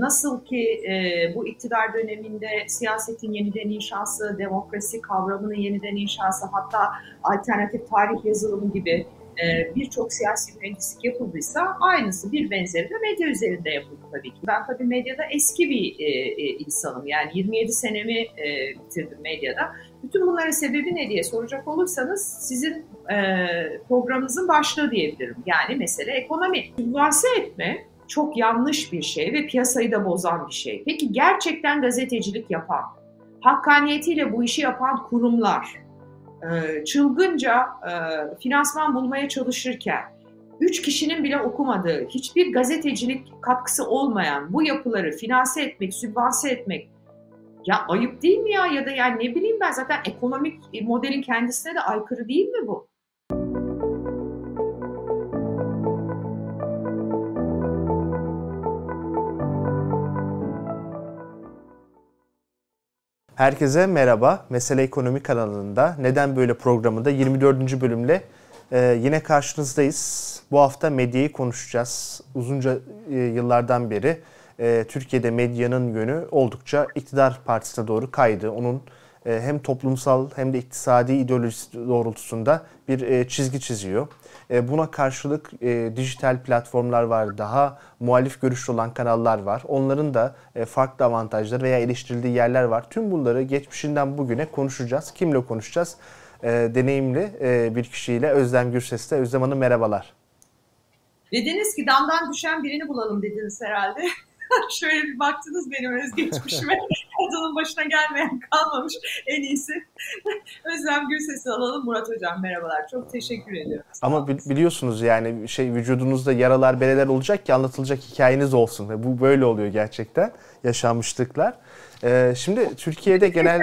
Nasıl ki e, bu iktidar döneminde siyasetin yeniden inşası, demokrasi kavramının yeniden inşası, hatta alternatif tarih yazılımı gibi e, birçok siyasi mühendislik yapıldıysa aynısı bir benzeri de medya üzerinde yapıldı tabii ki. Ben tabii medyada eski bir e, e, insanım. Yani 27 senemi e, bitirdim medyada. Bütün bunların sebebi ne diye soracak olursanız sizin e, programınızın başlığı diyebilirim. Yani mesele ekonomi. Sübvanse etme çok yanlış bir şey ve piyasayı da bozan bir şey. Peki gerçekten gazetecilik yapan, hakkaniyetiyle bu işi yapan kurumlar, e, çılgınca e, finansman bulmaya çalışırken, üç kişinin bile okumadığı, hiçbir gazetecilik katkısı olmayan bu yapıları finanse etmek, sübvanse etmek, ya ayıp değil mi ya? Ya da yani ne bileyim ben zaten ekonomik modelin kendisine de aykırı değil mi bu? Herkese merhaba. Mesele Ekonomi kanalında Neden Böyle programında 24. bölümle e, yine karşınızdayız. Bu hafta medyayı konuşacağız. Uzunca e, yıllardan beri e, Türkiye'de medyanın yönü oldukça iktidar partisine doğru kaydı. Onun hem toplumsal hem de iktisadi ideolojisi doğrultusunda bir e, çizgi çiziyor. E, buna karşılık e, dijital platformlar var, daha muhalif görüşlü olan kanallar var. Onların da e, farklı avantajları veya eleştirildiği yerler var. Tüm bunları geçmişinden bugüne konuşacağız. Kimle konuşacağız? Deneyimli bir kişiyle Özlem Gürses'te. Özlem Hanım merhabalar. Dediniz ki damdan düşen birini bulalım dediniz herhalde. Şöyle bir baktınız benim özgeçmişime. Kadının başına gelmeyen kalmamış. En iyisi Özlem Gürses'i alalım. Murat Hocam merhabalar. Çok teşekkür ediyorum. Ama biliyorsunuz yani şey vücudunuzda yaralar, bereler olacak ki anlatılacak hikayeniz olsun. Ve bu böyle oluyor gerçekten. Yaşanmışlıklar. Ee, şimdi Türkiye'de genel...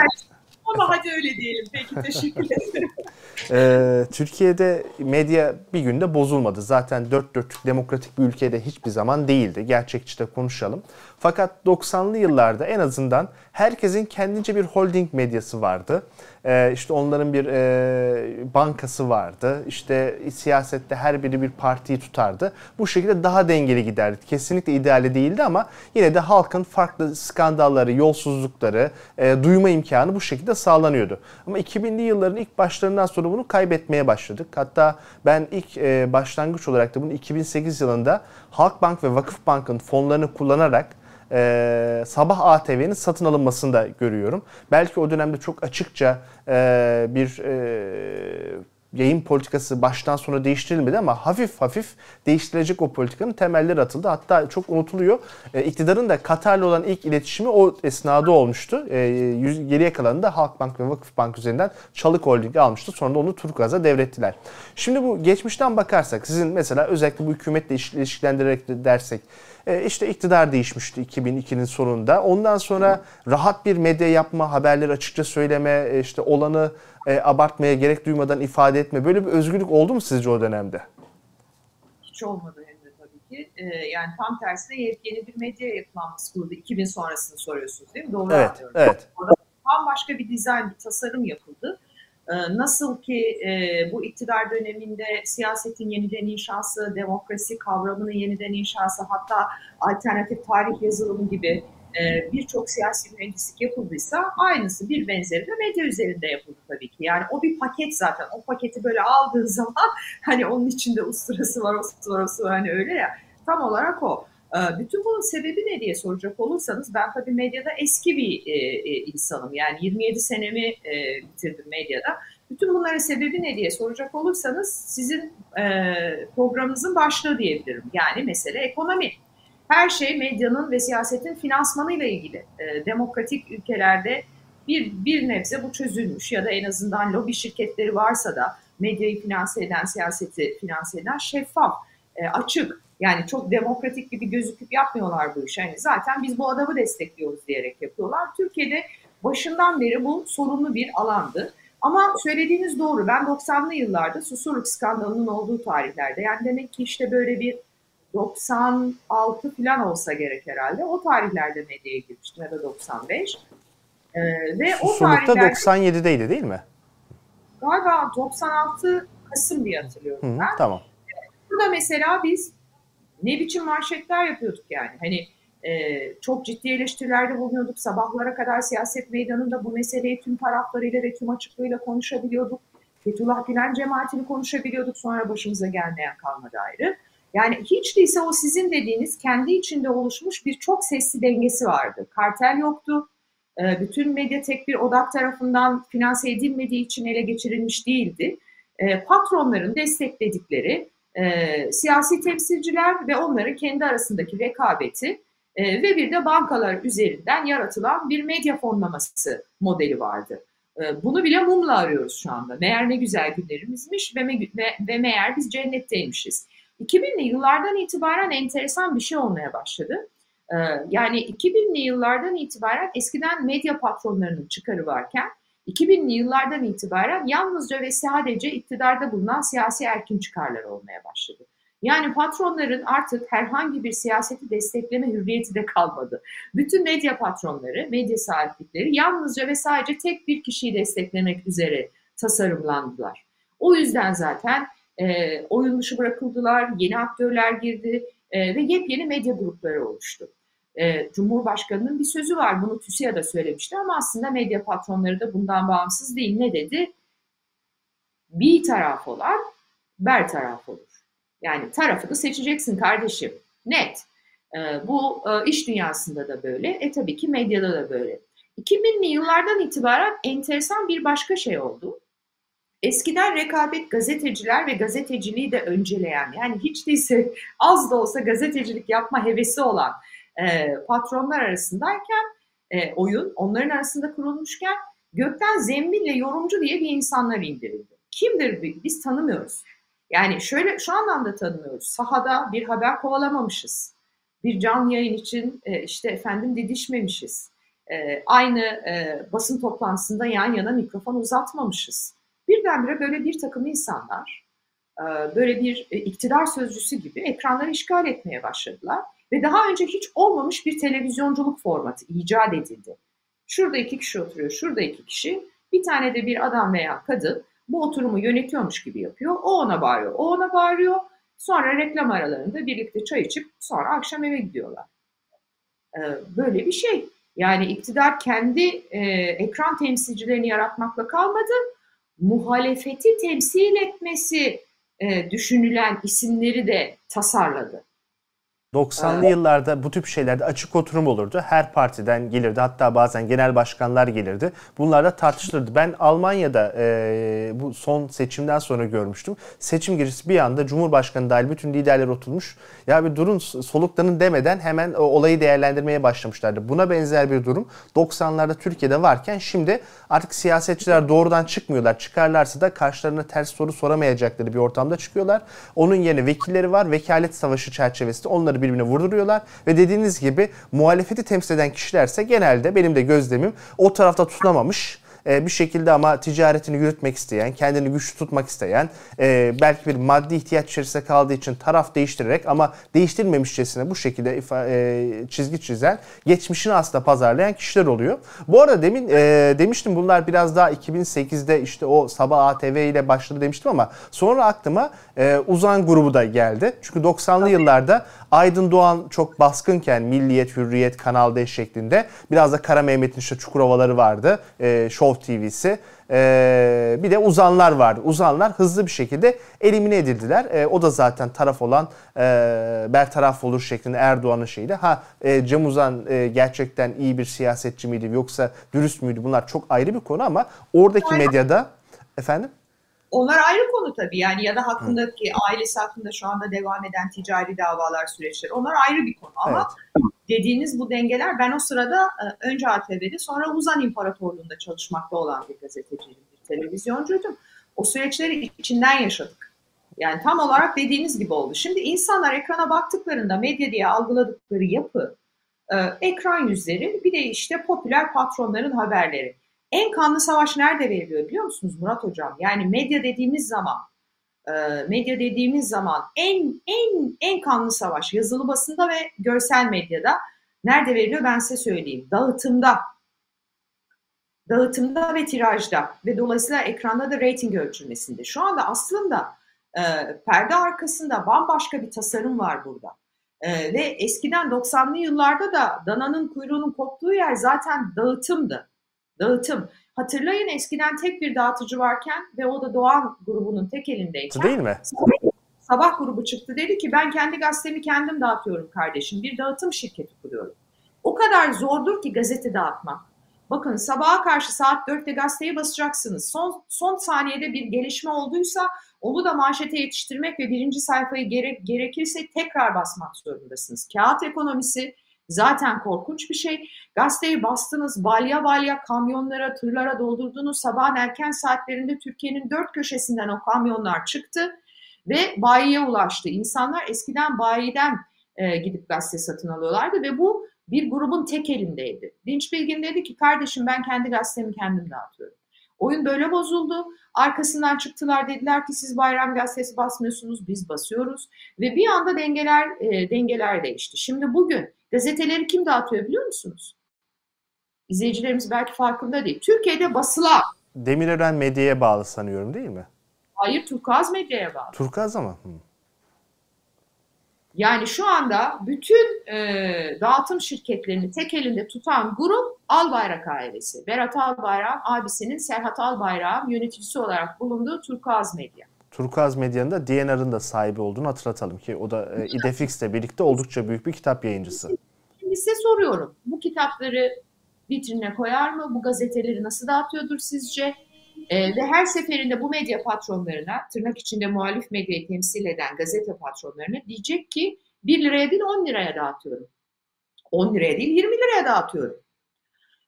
Ama hadi öyle diyelim. Peki teşekkür ederim. ee, Türkiye'de medya bir günde bozulmadı. Zaten dört dörtlük demokratik bir ülkede hiçbir zaman değildi. Gerçekçi de konuşalım. Fakat 90'lı yıllarda en azından herkesin kendince bir holding medyası vardı. Ee, işte onların bir e, bankası vardı. İşte siyasette her biri bir partiyi tutardı. Bu şekilde daha dengeli giderdi. Kesinlikle ideali değildi ama yine de halkın farklı skandalları, yolsuzlukları, e, duyma imkanı bu şekilde sağlanıyordu. Ama 2000'li yılların ilk başlarından sonra bunu kaybetmeye başladık. Hatta ben ilk e, başlangıç olarak da bunu 2008 yılında Halkbank ve Vakıfbank'ın fonlarını kullanarak e, Sabah ATV'nin satın alınmasını da görüyorum. Belki o dönemde çok açıkça e, bir e, yayın politikası baştan sona değiştirilmedi ama hafif hafif değiştirilecek o politikanın temelleri atıldı. Hatta çok unutuluyor. E, iktidarın da Katar'la olan ilk iletişimi o esnada olmuştu. E, yüz, geriye kalanı da Halkbank ve Vakıfbank üzerinden Çalık Holding'e almıştı. Sonra da onu Turkuaz'a devrettiler. Şimdi bu geçmişten bakarsak sizin mesela özellikle bu hükümetle ilişkilendirerek dersek e, işte iktidar değişmişti 2002'nin sonunda. Ondan sonra rahat bir medya yapma, haberleri açıkça söyleme, e, işte olanı e, abartmaya gerek duymadan ifade etme. Böyle bir özgürlük oldu mu sizce o dönemde? Hiç olmadı hem de tabii ki. yani tam tersine yeni bir medya yapılanması kuruldu. 2000 sonrasını soruyorsunuz değil mi? Doğru evet, anlıyorum. Evet. Orada bambaşka bir dizayn, bir tasarım yapıldı. Ee, nasıl ki e, bu iktidar döneminde siyasetin yeniden inşası, demokrasi kavramının yeniden inşası, hatta alternatif tarih yazılımı gibi e, birçok siyasi mühendislik yapıldıysa aynısı bir benzeri de medya üzerinde yapıldı tabii ki. Yani o bir paket zaten. O paketi böyle aldığın zaman hani onun içinde usturası var, o var hani öyle ya. Tam olarak o. Ee, bütün bunun sebebi ne diye soracak olursanız ben tabii medyada eski bir e, e, insanım. Yani 27 senemi e, bitirdim medyada. Bütün bunların sebebi ne diye soracak olursanız sizin programınızın başlığı diyebilirim. Yani mesele ekonomi. Her şey medyanın ve siyasetin finansmanıyla ilgili. Demokratik ülkelerde bir, bir nebze bu çözülmüş ya da en azından lobi şirketleri varsa da medyayı finanse eden, siyaseti finanse eden şeffaf, açık yani çok demokratik gibi gözüküp yapmıyorlar bu işi. Yani zaten biz bu adamı destekliyoruz diyerek yapıyorlar. Türkiye'de başından beri bu sorunlu bir alandı. Ama söylediğiniz doğru. Ben 90'lı yıllarda Susurluk skandalının olduğu tarihlerde yani demek ki işte böyle bir 96 falan olsa gerek herhalde. O tarihlerde medyaya girmiştim ya da 95. Ee, ve Susurluk'ta o tarihlerde, 97'deydi değil mi? Galiba 96 Kasım diye hatırlıyorum Hı, ben. Tamam. Burada mesela biz ne biçim manşetler yapıyorduk yani. Hani çok ciddi eleştirilerde bulunuyorduk. Sabahlara kadar siyaset meydanında bu meseleyi tüm taraflarıyla ve tüm açıklığıyla konuşabiliyorduk. Fethullah Gülen cemaatini konuşabiliyorduk. Sonra başımıza gelmeyen kalmadı ayrı. Yani hiç değilse o sizin dediğiniz kendi içinde oluşmuş bir çok sesli dengesi vardı. Kartel yoktu. Ee, bütün medya tek bir odak tarafından finanse edilmediği için ele geçirilmiş değildi. Ee, patronların destekledikleri e, siyasi temsilciler ve onların kendi arasındaki rekabeti e, ve bir de bankalar üzerinden yaratılan bir medya fonlaması modeli vardı. E, bunu bile mumla arıyoruz şu anda. Meğer ne güzel günlerimizmiş ve, me ve, ve meğer biz cennetteymişiz. 2000'li yıllardan itibaren enteresan bir şey olmaya başladı. Ee, yani 2000'li yıllardan itibaren eskiden medya patronlarının çıkarı varken 2000'li yıllardan itibaren yalnızca ve sadece iktidarda bulunan siyasi erkin çıkarları olmaya başladı. Yani patronların artık herhangi bir siyaseti destekleme hürriyeti de kalmadı. Bütün medya patronları, medya sahiplikleri yalnızca ve sadece tek bir kişiyi desteklemek üzere tasarımlandılar. O yüzden zaten e, oyun dışı bırakıldılar, yeni aktörler girdi e, ve yepyeni medya grupları oluştu. E, Cumhurbaşkanı'nın bir sözü var, bunu TÜSİAD da söylemişti ama aslında medya patronları da bundan bağımsız değil. Ne dedi? Bir taraf olan ber taraf olur. Yani tarafı da seçeceksin kardeşim. Net. E, bu e, iş dünyasında da böyle, e tabii ki medyada da böyle. 2000'li yıllardan itibaren enteresan bir başka şey oldu. Eskiden rekabet gazeteciler ve gazeteciliği de önceleyen yani hiç değilse az da olsa gazetecilik yapma hevesi olan e, patronlar arasındayken e, oyun onların arasında kurulmuşken gökten zembille yorumcu diye bir insanlar indirildi. Kimdir biz tanımıyoruz. Yani şöyle şu anlamda tanımıyoruz. Sahada bir haber kovalamamışız. Bir can yayın için e, işte efendim didişmemişiz. E, aynı basın toplantısında yan yana mikrofon uzatmamışız Birdenbire böyle bir takım insanlar böyle bir iktidar sözcüsü gibi ekranları işgal etmeye başladılar. Ve daha önce hiç olmamış bir televizyonculuk formatı icat edildi. Şurada iki kişi oturuyor, şurada iki kişi. Bir tane de bir adam veya kadın bu oturumu yönetiyormuş gibi yapıyor. O ona bağırıyor, o ona bağırıyor. Sonra reklam aralarında birlikte çay içip sonra akşam eve gidiyorlar. E, böyle bir şey. Yani iktidar kendi ekran temsilcilerini yaratmakla kalmadı muhalefeti temsil etmesi e, düşünülen isimleri de tasarladı. 90'lı evet. yıllarda bu tip şeylerde açık oturum olurdu. Her partiden gelirdi. Hatta bazen genel başkanlar gelirdi. Bunlar da tartışılırdı. Ben Almanya'da e, bu son seçimden sonra görmüştüm. Seçim girişi bir anda Cumhurbaşkanı dahil bütün liderler oturmuş. Ya bir durun soluklanın demeden hemen o olayı değerlendirmeye başlamışlardı. Buna benzer bir durum 90'larda Türkiye'de varken şimdi artık siyasetçiler doğrudan çıkmıyorlar. Çıkarlarsa da karşılarına ters soru soramayacakları bir ortamda çıkıyorlar. Onun yerine vekilleri var. Vekalet savaşı çerçevesinde onları birbirine vurduruyorlar. Ve dediğiniz gibi muhalefeti temsil eden kişilerse genelde benim de gözlemim o tarafta tutunamamış e, bir şekilde ama ticaretini yürütmek isteyen, kendini güçlü tutmak isteyen, e, belki bir maddi ihtiyaç içerisinde kaldığı için taraf değiştirerek ama değiştirmemişçesine bu şekilde e, çizgi çizen, geçmişini aslında pazarlayan kişiler oluyor. Bu arada demin demiştim bunlar biraz daha 2008'de işte o Sabah ATV ile başladı demiştim ama sonra aklıma Uzan grubu da geldi. Çünkü 90'lı yıllarda Aydın Doğan çok baskınken Milliyet, Hürriyet, Kanal D şeklinde biraz da Kara Mehmet'in işte Çukurovaları vardı. E, Show TV'si. E, bir de uzanlar vardı. Uzanlar hızlı bir şekilde elimine edildiler. E, o da zaten taraf olan e, bertaraf olur şeklinde Erdoğan'ın şeydi. Ha e, Cem Uzan e, gerçekten iyi bir siyasetçi miydi yoksa dürüst müydü? Bunlar çok ayrı bir konu ama oradaki medyada efendim onlar ayrı konu tabii yani ya da hakkındaki Hı. ailesi hakkında şu anda devam eden ticari davalar süreçleri onlar ayrı bir konu ama evet. dediğiniz bu dengeler ben o sırada e, önce ATV'de sonra Uzan İmparatorluğu'nda çalışmakta olan bir gazeteciydim, bir televizyoncuydum. O süreçleri içinden yaşadık. Yani tam olarak dediğiniz gibi oldu. Şimdi insanlar ekrana baktıklarında medya diye algıladıkları yapı, e, ekran yüzleri bir de işte popüler patronların haberleri. En kanlı savaş nerede veriliyor biliyor musunuz Murat Hocam? Yani medya dediğimiz zaman e, medya dediğimiz zaman en en en kanlı savaş yazılı basında ve görsel medyada nerede veriliyor ben size söyleyeyim. Dağıtımda. Dağıtımda ve tirajda ve dolayısıyla ekranda da rating ölçülmesinde. Şu anda aslında e, perde arkasında bambaşka bir tasarım var burada. E, ve eskiden 90'lı yıllarda da dananın kuyruğunun koptuğu yer zaten dağıtımdı. Dağıtım. Hatırlayın eskiden tek bir dağıtıcı varken ve o da Doğan grubunun tek elindeyken. Değil mi? Sabah, sabah grubu çıktı dedi ki ben kendi gazetemi kendim dağıtıyorum kardeşim. Bir dağıtım şirketi kuruyorum. O kadar zordur ki gazete dağıtmak. Bakın sabaha karşı saat 4'te gazeteyi basacaksınız. Son, son saniyede bir gelişme olduysa onu da manşete yetiştirmek ve birinci sayfayı gerek, gerekirse tekrar basmak zorundasınız. Kağıt ekonomisi zaten korkunç bir şey. Gazeteyi bastınız balya balya kamyonlara, tırlara doldurdunuz. Sabahın erken saatlerinde Türkiye'nin dört köşesinden o kamyonlar çıktı ve bayiye ulaştı. İnsanlar eskiden bayiden e, gidip gazete satın alıyorlardı ve bu bir grubun tek elindeydi. Dinç Bilgin dedi ki kardeşim ben kendi gazetemi kendim dağıtıyorum. Oyun böyle bozuldu. Arkasından çıktılar dediler ki siz Bayram Gazetesi basmıyorsunuz biz basıyoruz. Ve bir anda dengeler e, dengeler değişti. Şimdi bugün gazeteleri kim dağıtıyor biliyor musunuz? İzleyicilerimiz belki farkında değil. Türkiye'de basılan. Demirören medyaya bağlı sanıyorum değil mi? Hayır Turkuaz medyaya bağlı. Turkuaz ama. Hı. Yani şu anda bütün e, dağıtım şirketlerini tek elinde tutan grup Albayrak ailesi. Berat Albayrak abisinin Serhat Albayrak'ın yöneticisi olarak bulunduğu Turkuaz Medya. Turkuaz Medya'nın da DNR'ın da sahibi olduğunu hatırlatalım ki o da e, İdefix'le birlikte oldukça büyük bir kitap yayıncısı. Şimdi size soruyorum. Bu kitapları vitrine koyar mı? Bu gazeteleri nasıl dağıtıyordur sizce? E, ve her seferinde bu medya patronlarına, tırnak içinde muhalif medyayı temsil eden gazete patronlarına diyecek ki 1 liraya değil 10 liraya dağıtıyorum. 10 liraya değil 20 liraya dağıtıyorum.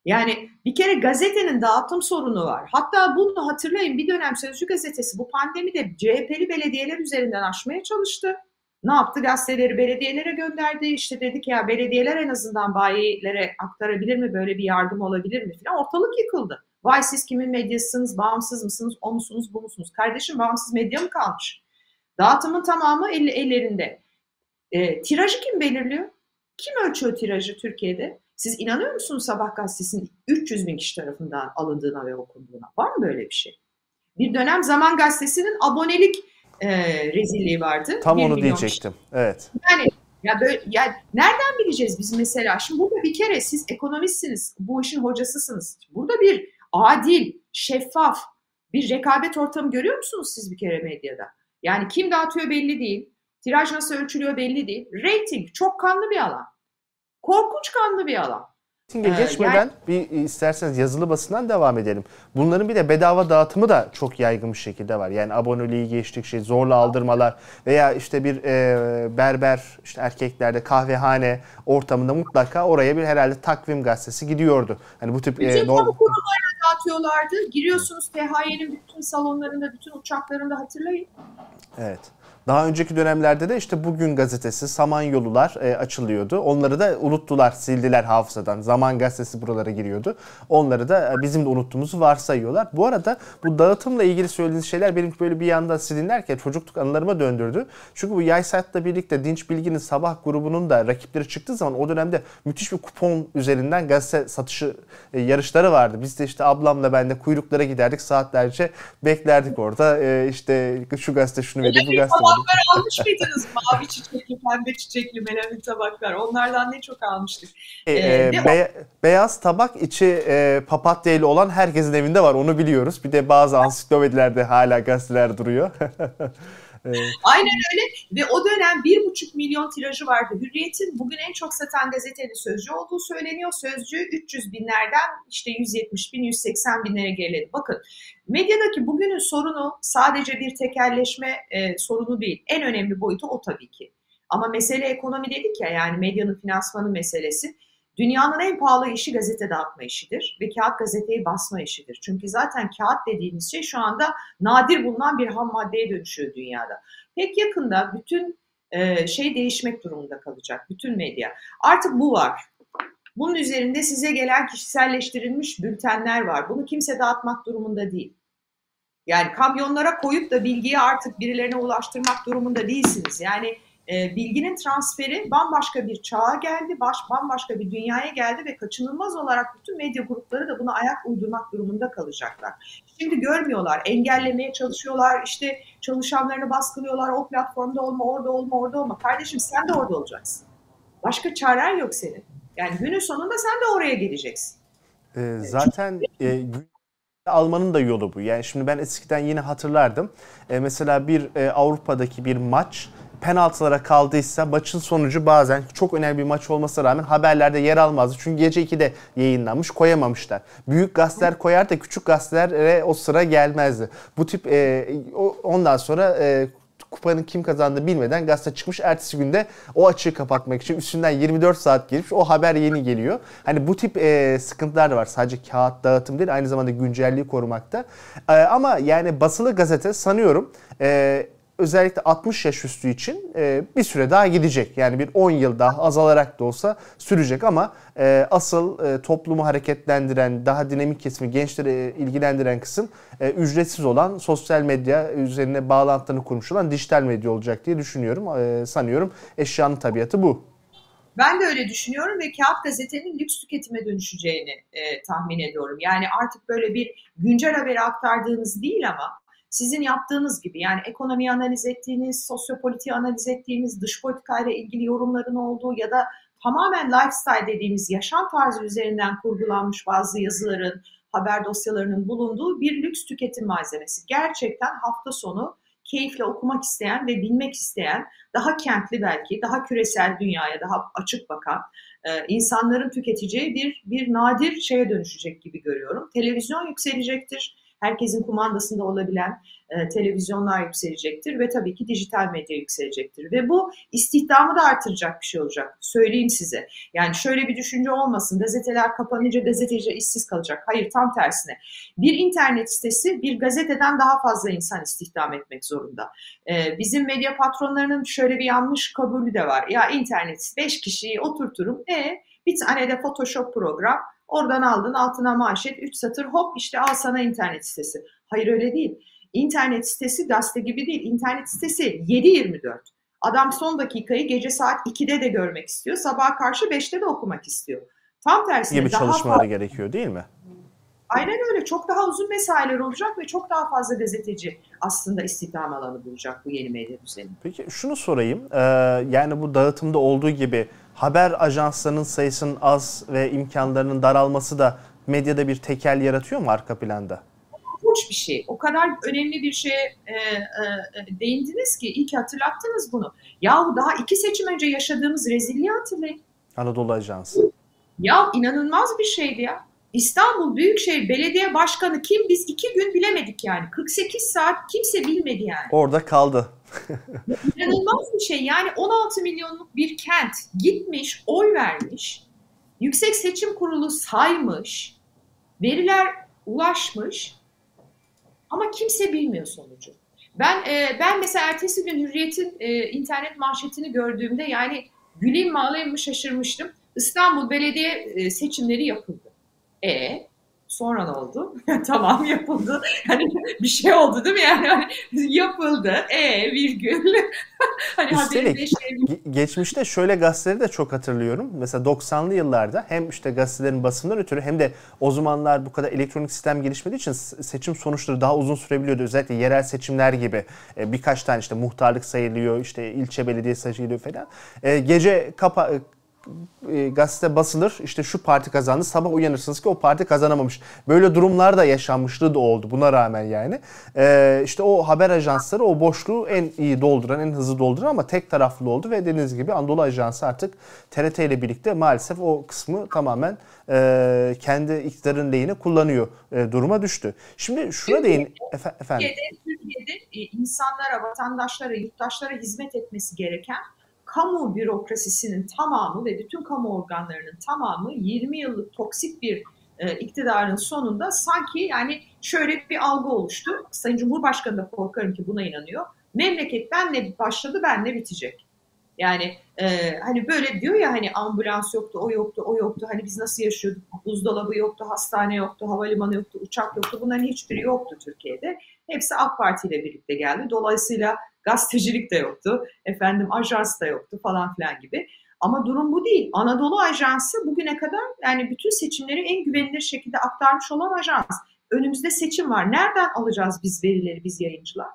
Yani bir kere gazetenin dağıtım sorunu var. Hatta bunu hatırlayın bir dönem Sözcü gazetesi bu pandemide CHP'li belediyeler üzerinden aşmaya çalıştı. Ne yaptı? Gazeteleri belediyelere gönderdi. İşte dedik ya belediyeler en azından bayilere aktarabilir mi? Böyle bir yardım olabilir mi? Falan. Ortalık yıkıldı. Vay siz kimin medyasısınız, bağımsız mısınız, o musunuz, bu musunuz? Kardeşim bağımsız medya mı kalmış? Dağıtımın tamamı el, ellerinde. E, tirajı kim belirliyor? Kim ölçüyor tirajı Türkiye'de? Siz inanıyor musunuz Sabah gazetesinin 300 bin kişi tarafından alındığına ve okunduğuna? Var mı böyle bir şey? Bir dönem Zaman Gazetesi'nin abonelik e, rezilliği vardı. Tam onu diyecektim. Kişi. Evet. Yani ya böyle ya nereden bileceğiz biz mesela? Şimdi burada bir kere siz ekonomistsiniz, bu işin hocasısınız. Burada bir adil, şeffaf bir rekabet ortamı görüyor musunuz siz bir kere medyada? Yani kim dağıtıyor belli değil. Tiraj nasıl ölçülüyor belli değil. Rating çok kanlı bir alan. Korkunç kanlı bir alan. Ee, geçmeden yani, bir isterseniz yazılı basından devam edelim. Bunların bir de bedava dağıtımı da çok yaygın bir şekilde var. Yani aboneliği geçtik şey zorla aldırmalar veya işte bir e, berber işte erkeklerde kahvehane ortamında mutlaka oraya bir herhalde takvim gazetesi gidiyordu. Hani bu tip e, norm... kurumlara dağıtıyorlardı. Giriyorsunuz THY'nin bütün salonlarında, bütün uçaklarında hatırlayın. Evet. Daha önceki dönemlerde de işte Bugün gazetesi, Samanyolular e, açılıyordu. Onları da unuttular, sildiler hafızadan. Zaman gazetesi buralara giriyordu. Onları da e, bizim de unuttuğumuzu varsayıyorlar. Bu arada bu dağıtımla ilgili söylediğiniz şeyler benim böyle bir yanda silinlerken çocukluk anılarıma döndürdü. Çünkü bu Yay Saat'la birlikte Dinç Bilgi'nin sabah grubunun da rakipleri çıktığı zaman o dönemde müthiş bir kupon üzerinden gazete satışı e, yarışları vardı. Biz de işte ablamla ben de kuyruklara giderdik saatlerce beklerdik orada. E, işte şu gazete şunu verdi bu gazete tabaklar almış mıydınız? Mavi çiçekli, pembe çiçekli melamin tabaklar. Onlardan ne çok almıştık. E, ee, e, be, beyaz tabak içi e, papatya ile olan herkesin evinde var. Onu biliyoruz. Bir de bazı ansiklopedilerde hala gazeteler duruyor. Evet. Aynen öyle ve o dönem bir buçuk milyon tirajı vardı. Hürriyet'in bugün en çok satan gazetenin Sözcü olduğu söyleniyor. Sözcü 300 binlerden işte 170 bin, 180 binlere geriledi. Bakın medyadaki bugünün sorunu sadece bir tekelleşme e, sorunu değil. En önemli boyutu o tabii ki. Ama mesele ekonomi dedik ya yani medyanın finansmanı meselesi. Dünyanın en pahalı işi gazete dağıtma işidir ve kağıt gazeteyi basma işidir. Çünkü zaten kağıt dediğimiz şey şu anda nadir bulunan bir ham maddeye dönüşüyor dünyada. Pek yakında bütün e, şey değişmek durumunda kalacak, bütün medya. Artık bu var. Bunun üzerinde size gelen kişiselleştirilmiş bültenler var. Bunu kimse dağıtmak durumunda değil. Yani kamyonlara koyup da bilgiyi artık birilerine ulaştırmak durumunda değilsiniz. Yani e, bilginin transferi bambaşka bir çağa geldi, baş, bambaşka bir dünyaya geldi ve kaçınılmaz olarak bütün medya grupları da buna ayak uydurmak durumunda kalacaklar. Şimdi görmüyorlar, engellemeye çalışıyorlar, işte çalışanlarını baskılıyorlar, o platformda olma, orada olma, orada olma. Kardeşim sen de orada olacaksın. Başka çaren yok senin. Yani günün sonunda sen de oraya geleceksin. Ee, zaten e, almanın da yolu bu. Yani şimdi ben eskiden yine hatırlardım. E, mesela bir e, Avrupa'daki bir maç penaltılara kaldıysa maçın sonucu bazen çok önemli bir maç olmasına rağmen haberlerde yer almazdı. Çünkü gece 2'de yayınlanmış koyamamışlar. Büyük gazeteler koyar da küçük gazetelere o sıra gelmezdi. Bu tip e, ondan sonra e, kupanın kim kazandığı bilmeden gazete çıkmış. Ertesi günde o açığı kapatmak için üstünden 24 saat gelmiş. O haber yeni geliyor. Hani bu tip e, sıkıntılar da var. Sadece kağıt dağıtım değil aynı zamanda güncelliği korumakta. E, ama yani basılı gazete sanıyorum e, özellikle 60 yaş üstü için e, bir süre daha gidecek. Yani bir 10 yıl daha azalarak da olsa sürecek ama e, asıl e, toplumu hareketlendiren, daha dinamik kesimi, gençleri ilgilendiren kısım e, ücretsiz olan sosyal medya üzerine bağlantılarını kurmuş olan dijital medya olacak diye düşünüyorum. E, sanıyorum eşyanın tabiatı bu. Ben de öyle düşünüyorum ve kağıt gazetenin lüks tüketime dönüşeceğini e, tahmin ediyorum. Yani artık böyle bir güncel haberi aktardığınız değil ama sizin yaptığınız gibi yani ekonomi analiz ettiğiniz, sosyopolitiği analiz ettiğiniz, dış politikayla ilgili yorumların olduğu ya da tamamen lifestyle dediğimiz yaşam tarzı üzerinden kurgulanmış bazı yazıların, haber dosyalarının bulunduğu bir lüks tüketim malzemesi. Gerçekten hafta sonu keyifle okumak isteyen ve bilmek isteyen, daha kentli belki, daha küresel dünyaya daha açık bakan e, insanların tüketeceği bir bir nadir şeye dönüşecek gibi görüyorum. Televizyon yükselecektir herkesin kumandasında olabilen e, televizyonlar yükselecektir ve tabii ki dijital medya yükselecektir. Ve bu istihdamı da artıracak bir şey olacak. Söyleyeyim size. Yani şöyle bir düşünce olmasın. Gazeteler kapanınca gazeteci işsiz kalacak. Hayır tam tersine. Bir internet sitesi bir gazeteden daha fazla insan istihdam etmek zorunda. E, bizim medya patronlarının şöyle bir yanlış kabulü de var. Ya internet 5 kişiyi oturturum. E bir tane de Photoshop program Oradan aldın altına manşet 3 satır hop işte al sana internet sitesi. Hayır öyle değil. İnternet sitesi gazete gibi değil. İnternet sitesi 7-24. Adam son dakikayı gece saat 2'de de görmek istiyor. Sabah karşı 5'te de okumak istiyor. Tam tersine gibi daha çalışmaları fazla... gerekiyor değil mi? Aynen öyle. Çok daha uzun mesailer olacak ve çok daha fazla gazeteci aslında istihdam alanı bulacak bu yeni medya düzeni. Peki şunu sorayım. Ee, yani bu dağıtımda olduğu gibi haber ajanslarının sayısının az ve imkanlarının daralması da medyada bir tekel yaratıyor mu arka planda? Korkunç bir şey. O kadar önemli bir şeye e, e, değindiniz ki iyi ki hatırlattınız bunu. Yahu daha iki seçim önce yaşadığımız rezilliği hatırlayın. Anadolu Ajansı. Ya inanılmaz bir şeydi ya. İstanbul Büyükşehir Belediye Başkanı kim biz iki gün bilemedik yani. 48 saat kimse bilmedi yani. Orada kaldı. İnanılmaz bir şey. Yani 16 milyonluk bir kent gitmiş, oy vermiş. Yüksek Seçim Kurulu saymış. Veriler ulaşmış. Ama kimse bilmiyor sonucu. Ben e, ben mesela ertesi gün Hürriyet'in e, internet manşetini gördüğümde yani güleyim mi ağlayayım mı şaşırmıştım. İstanbul Belediye e, seçimleri yapıldı. E Sonra ne oldu? tamam yapıldı. Hani bir şey oldu değil mi yani? Hani yapıldı. E virgül. hani Üstelik şey... geçmişte şöyle gazeteleri de çok hatırlıyorum. Mesela 90'lı yıllarda hem işte gazetelerin basından ötürü hem de o zamanlar bu kadar elektronik sistem gelişmediği için seçim sonuçları daha uzun sürebiliyordu. Özellikle yerel seçimler gibi e, birkaç tane işte muhtarlık sayılıyor, işte ilçe belediye sayılıyor falan. E, gece kapa e, gazete basılır işte şu parti kazandı sabah uyanırsınız ki o parti kazanamamış. Böyle durumlar da yaşanmışlığı da oldu buna rağmen yani. E, işte o haber ajansları o boşluğu en iyi dolduran en hızlı dolduran ama tek taraflı oldu ve dediğiniz gibi Anadolu Ajansı artık TRT ile birlikte maalesef o kısmı tamamen e, kendi iktidarın lehine kullanıyor e, duruma düştü. Şimdi şuna değin efendim. Türkiye'de, Türkiye'de e, insanlara, vatandaşlara, yurttaşlara hizmet etmesi gereken kamu bürokrasisinin tamamı ve bütün kamu organlarının tamamı 20 yıllık toksik bir e, iktidarın sonunda sanki yani şöyle bir algı oluştu. Sayın Cumhurbaşkanı da korkarım ki buna inanıyor. Memleket benle başladı, benle bitecek. Yani e, hani böyle diyor ya hani ambulans yoktu, o yoktu, o yoktu. Hani biz nasıl yaşıyorduk? Buzdolabı yoktu, hastane yoktu, havalimanı yoktu, uçak yoktu. Bunların hiçbiri yoktu Türkiye'de. Hepsi AK Parti ile birlikte geldi. Dolayısıyla Gazetecilik de yoktu. Efendim ajans da yoktu falan filan gibi. Ama durum bu değil. Anadolu Ajansı bugüne kadar yani bütün seçimleri en güvenilir şekilde aktarmış olan ajans. Önümüzde seçim var. Nereden alacağız biz verileri, biz yayıncılar?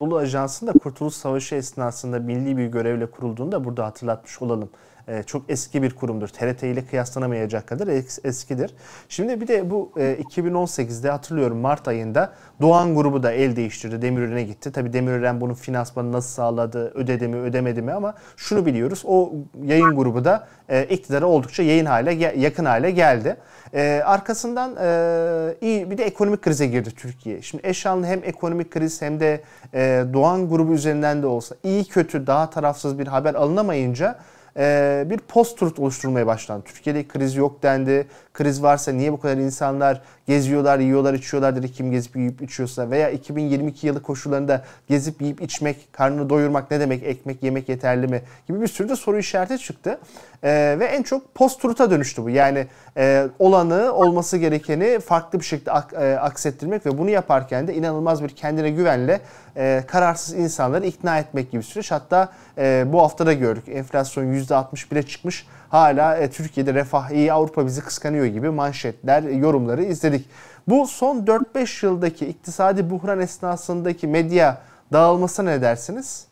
Anadolu Ajansı'nın da Kurtuluş Savaşı esnasında milli bir görevle kurulduğunu da burada hatırlatmış olalım. Ee, çok eski bir kurumdur. TRT ile kıyaslanamayacak kadar eskidir. Şimdi bir de bu 2018'de hatırlıyorum Mart ayında Doğan grubu da el değiştirdi. Demirören'e gitti. Tabii Demirören bunun finansmanı nasıl sağladı, ödedi mi, ödemedi mi ama şunu biliyoruz. O yayın grubu da e, iktidara oldukça yayın hale yakın hale geldi. Arkasından e, iyi bir de ekonomik krize girdi Türkiye. Şimdi eşanlı hem ekonomik kriz hem de e, Doğan grubu üzerinden de olsa iyi kötü daha tarafsız bir haber alınamayınca e, bir post-truth oluşturulmaya başlandı. Türkiye'de kriz yok dendi. Kriz varsa niye bu kadar insanlar geziyorlar, yiyorlar, içiyorlar dedi kim gezip yiyip içiyorsa veya 2022 yılı koşullarında gezip yiyip içmek, karnını doyurmak ne demek, ekmek yemek yeterli mi gibi bir sürü de soru işareti çıktı. Ee, ve en çok post-truth'a dönüştü bu. Yani e, olanı, olması gerekeni farklı bir şekilde ak, e, aksettirmek ve bunu yaparken de inanılmaz bir kendine güvenle e, kararsız insanları ikna etmek gibi süreç. Hatta e, bu hafta da gördük enflasyon %61'e çıkmış. Hala e, Türkiye'de refah iyi, Avrupa bizi kıskanıyor gibi manşetler, yorumları izledik. Bu son 4-5 yıldaki iktisadi buhran esnasındaki medya dağılmasına ne dersiniz?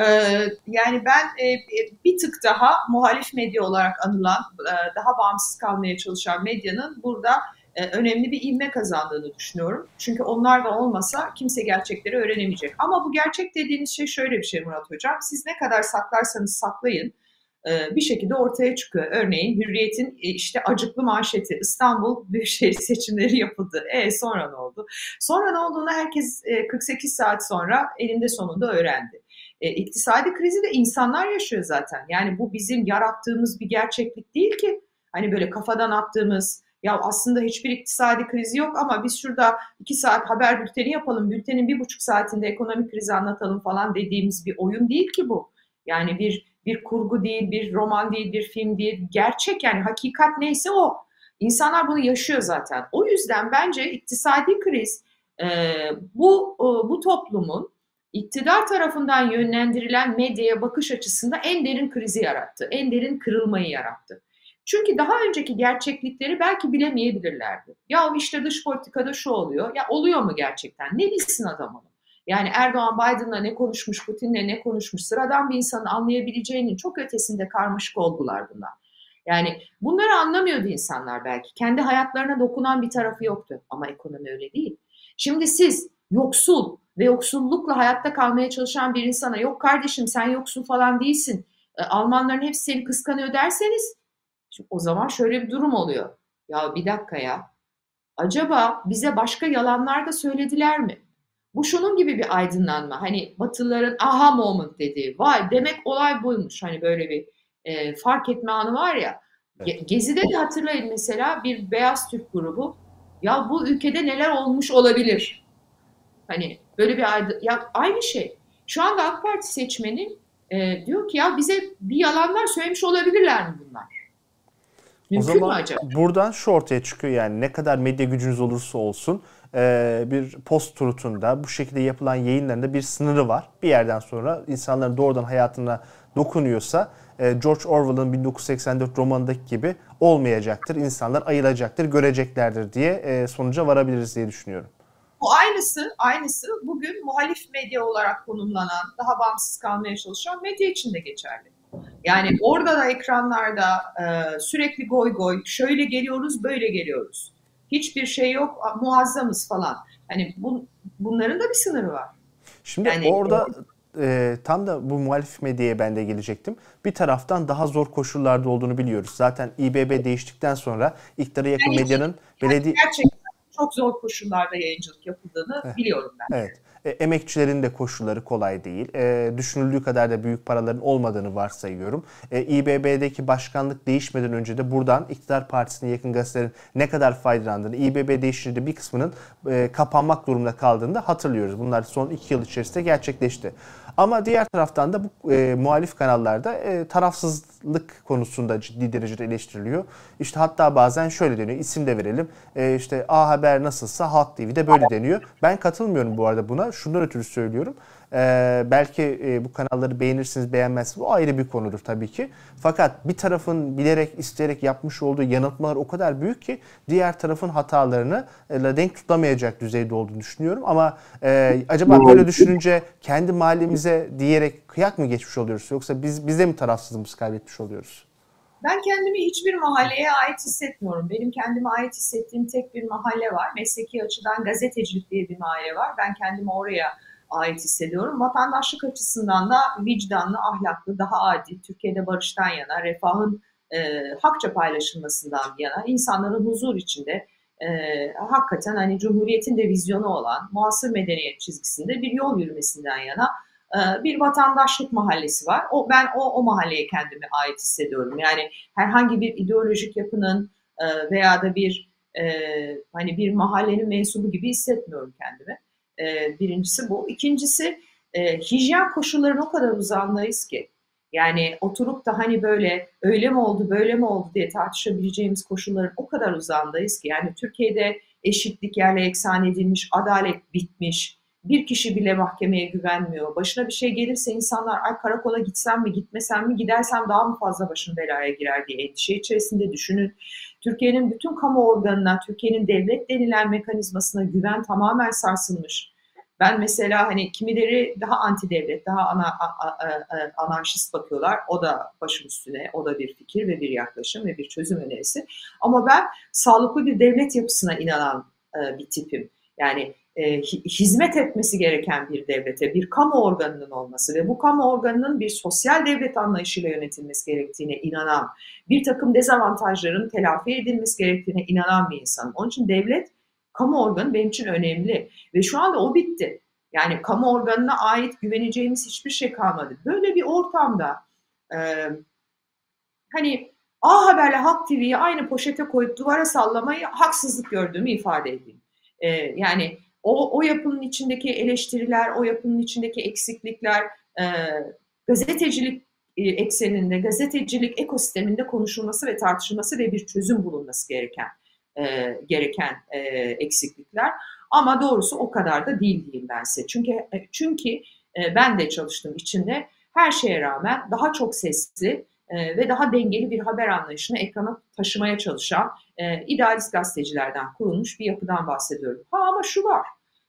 Ee, yani ben e, bir tık daha muhalif medya olarak anılan, e, daha bağımsız kalmaya çalışan medyanın burada e, önemli bir ilme kazandığını düşünüyorum. Çünkü onlar da olmasa kimse gerçekleri öğrenemeyecek. Ama bu gerçek dediğiniz şey şöyle bir şey Murat Hocam. Siz ne kadar saklarsanız saklayın bir şekilde ortaya çıkıyor. Örneğin Hürriyet'in işte acıklı manşeti İstanbul Büyükşehir seçimleri yapıldı. E sonra ne oldu? Sonra ne olduğunu herkes 48 saat sonra elinde sonunda öğrendi. E, iktisadi krizi de insanlar yaşıyor zaten. Yani bu bizim yarattığımız bir gerçeklik değil ki. Hani böyle kafadan attığımız ya aslında hiçbir iktisadi krizi yok ama biz şurada iki saat haber bülteni yapalım, bültenin bir buçuk saatinde ekonomik krizi anlatalım falan dediğimiz bir oyun değil ki bu. Yani bir bir kurgu değil, bir roman değil, bir film değil. Gerçek yani hakikat neyse o. İnsanlar bunu yaşıyor zaten. O yüzden bence iktisadi kriz e, bu e, bu toplumun iktidar tarafından yönlendirilen medyaya bakış açısında en derin krizi yarattı. En derin kırılmayı yarattı. Çünkü daha önceki gerçeklikleri belki bilemeyebilirlerdi. Ya işte dış politikada şu oluyor. Ya oluyor mu gerçekten? Ne bilsin adam onu? Yani Erdoğan Biden'la ne konuşmuş, Putin'le ne konuşmuş, sıradan bir insanın anlayabileceğinin çok ötesinde karmaşık olgular bunlar. Yani bunları anlamıyordu insanlar belki. Kendi hayatlarına dokunan bir tarafı yoktu. Ama ekonomi öyle değil. Şimdi siz yoksul ve yoksullukla hayatta kalmaya çalışan bir insana yok kardeşim sen yoksul falan değilsin. E, Almanların hepsi seni kıskanıyor derseniz o zaman şöyle bir durum oluyor. Ya bir dakika ya. Acaba bize başka yalanlar da söylediler mi? Bu şunun gibi bir aydınlanma. Hani Batılıların aha moment dediği. Vay demek olay buymuş. Hani böyle bir e, fark etme anı var ya. Evet. Gezi'de de hatırlayın mesela bir beyaz Türk grubu. Ya bu ülkede neler olmuş olabilir? Hani böyle bir aydın, ya aynı şey. Şu anda AK Parti seçmeni e, diyor ki ya bize bir yalanlar söylemiş olabilirler mi bunlar? Mümkün o zaman mü acaba? buradan şu ortaya çıkıyor yani ne kadar medya gücünüz olursa olsun e, bir post turutunda bu şekilde yapılan yayınlarında bir sınırı var. Bir yerden sonra insanların doğrudan hayatına dokunuyorsa e, George Orwell'ın 1984 romanındaki gibi olmayacaktır. İnsanlar ayılacaktır, göreceklerdir diye e, sonuca varabiliriz diye düşünüyorum. Bu aynısı, aynısı bugün muhalif medya olarak konumlanan, daha bağımsız kalmaya çalışan medya için de geçerli. Yani orada da ekranlarda sürekli goy goy, şöyle geliyoruz, böyle geliyoruz hiçbir şey yok, muazzamız falan. Hani bu, bunların da bir sınırı var. Şimdi yani, orada e, tam da bu muhalif medyaya ben de gelecektim. Bir taraftan daha zor koşullarda olduğunu biliyoruz. Zaten İBB değiştikten sonra iktidara yakın yani, medyanın yani belediye... Gerçekten çok zor koşullarda yayıncılık yapıldığını evet. biliyorum ben. Evet. E, emekçilerin de koşulları kolay değil. E, düşünüldüğü kadar da büyük paraların olmadığını varsayıyorum. E, İBB'deki başkanlık değişmeden önce de buradan iktidar partisine yakın gazetelerin ne kadar faydalandığını, İBB değişince bir kısmının e, kapanmak durumunda kaldığını da hatırlıyoruz. Bunlar son iki yıl içerisinde gerçekleşti. Ama diğer taraftan da bu e, muhalif kanallarda e, tarafsız lık konusunda ciddi derecede eleştiriliyor. İşte hatta bazen şöyle deniyor, isim de verelim. E, işte A Haber nasılsa Halk TV'de böyle deniyor. Ben katılmıyorum bu arada buna. Şundan ötürü söylüyorum. Ee, belki e, bu kanalları beğenirsiniz, beğenmezsiniz. O ayrı bir konudur tabii ki. Fakat bir tarafın bilerek, isteyerek yapmış olduğu yanıltmalar o kadar büyük ki diğer tarafın hatalarını e, denk tutamayacak düzeyde olduğunu düşünüyorum. Ama e, acaba böyle düşününce kendi mahallemize diyerek kıyak mı geçmiş oluyoruz? Yoksa biz bize mi tarafsızlığımızı kaybetmiş oluyoruz? Ben kendimi hiçbir mahalleye ait hissetmiyorum. Benim kendime ait hissettiğim tek bir mahalle var. Mesleki açıdan gazetecilik diye bir mahalle var. Ben kendimi oraya ait hissediyorum. Vatandaşlık açısından da vicdanlı, ahlaklı, daha adil, Türkiye'de barıştan yana, refahın e, hakça paylaşılmasından yana, insanların huzur içinde e, hakikaten hani Cumhuriyet'in de vizyonu olan muasır medeniyet çizgisinde bir yol yürümesinden yana e, bir vatandaşlık mahallesi var. O ben o o mahalleye kendimi ait hissediyorum. Yani herhangi bir ideolojik yapının e, veya da bir e, hani bir mahallenin mensubu gibi hissetmiyorum kendimi. E, birincisi bu. İkincisi e, hijyen koşullarının o kadar uzandayız ki. Yani oturup da hani böyle öyle mi oldu böyle mi oldu diye tartışabileceğimiz koşulların o kadar uzandayız ki. Yani Türkiye'de eşitlik yerle eksan edilmiş, adalet bitmiş, bir kişi bile mahkemeye güvenmiyor. Başına bir şey gelirse insanlar ay karakola gitsem mi gitmesem mi gidersem daha mı fazla başım belaya girer diye endişe içerisinde düşünün. Türkiye'nin bütün kamu organına, Türkiye'nin devlet denilen mekanizmasına güven tamamen sarsılmış. Ben mesela hani kimileri daha anti devlet, daha ana, a, a, a, anarşist bakıyorlar. O da başım üstüne, o da bir fikir ve bir yaklaşım ve bir çözüm önerisi. Ama ben sağlıklı bir devlet yapısına inanan e, bir tipim. Yani e, hizmet etmesi gereken bir devlete, bir kamu organının olması ve bu kamu organının bir sosyal devlet anlayışıyla yönetilmesi gerektiğine inanan, bir takım dezavantajların telafi edilmesi gerektiğine inanan bir insanım. Onun için devlet, kamu organı benim için önemli ve şu anda o bitti. Yani kamu organına ait güveneceğimiz hiçbir şey kalmadı. Böyle bir ortamda e, hani A Haber'le Halk TV'yi aynı poşete koyup duvara sallamayı haksızlık gördüğümü ifade edeyim. E, yani o, o yapının içindeki eleştiriler, o yapının içindeki eksiklikler e, gazetecilik e, ekseninde, gazetecilik ekosisteminde konuşulması ve tartışılması ve bir çözüm bulunması gereken e, gereken e, eksiklikler. Ama doğrusu o kadar da değil diyeyim ben size. Çünkü e, çünkü e, ben de çalıştım içinde her şeye rağmen daha çok sesli e, ve daha dengeli bir haber anlayışını ekrana taşımaya çalışan e, idealist gazetecilerden kurulmuş bir yapıdan bahsediyorum. Ha ama şu var.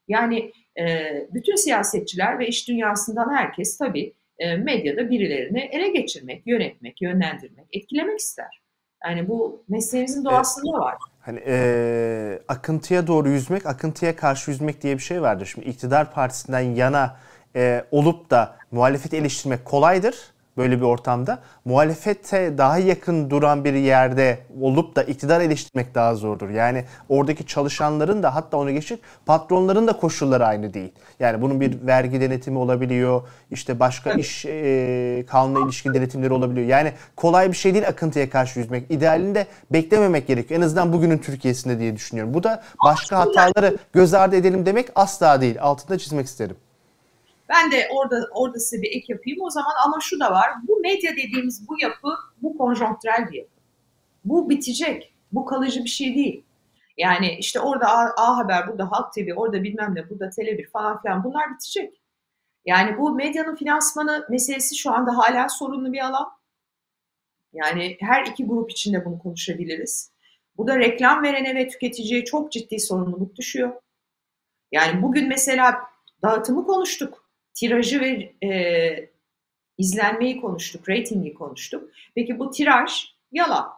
Yani e, bütün siyasetçiler ve iş dünyasından herkes tabii e, medyada birilerini ele geçirmek, yönetmek, yönlendirmek, etkilemek ister. Yani bu mesleğimizin doğasında var. Hani e, akıntıya doğru yüzmek, akıntıya karşı yüzmek diye bir şey vardır. Şimdi iktidar partisinden yana e, olup da muhalefeti eleştirmek kolaydır böyle bir ortamda muhalefete daha yakın duran bir yerde olup da iktidar eleştirmek daha zordur. Yani oradaki çalışanların da hatta onu geçip patronların da koşulları aynı değil. Yani bunun bir vergi denetimi olabiliyor, işte başka iş e, kanuna ilişkin denetimleri olabiliyor. Yani kolay bir şey değil akıntıya karşı yüzmek. İdealinde beklememek gerekiyor. En azından bugünün Türkiye'sinde diye düşünüyorum. Bu da başka hataları göz ardı edelim demek asla değil. Altında çizmek isterim. Ben de orada orada size bir ek yapayım o zaman ama şu da var. Bu medya dediğimiz bu yapı bu konjonktürel bir yapı. Bu bitecek. Bu kalıcı bir şey değil. Yani işte orada A, A Haber, burada Halk TV, orada bilmem ne, burada Tele1 falan filan bunlar bitecek. Yani bu medyanın finansmanı meselesi şu anda hala sorunlu bir alan. Yani her iki grup içinde bunu konuşabiliriz. Bu da reklam verene ve tüketiciye çok ciddi sorumluluk düşüyor. Yani bugün mesela dağıtımı konuştuk tirajı ve e, izlenmeyi konuştuk, reytingi konuştuk. Peki bu tiraj yalan.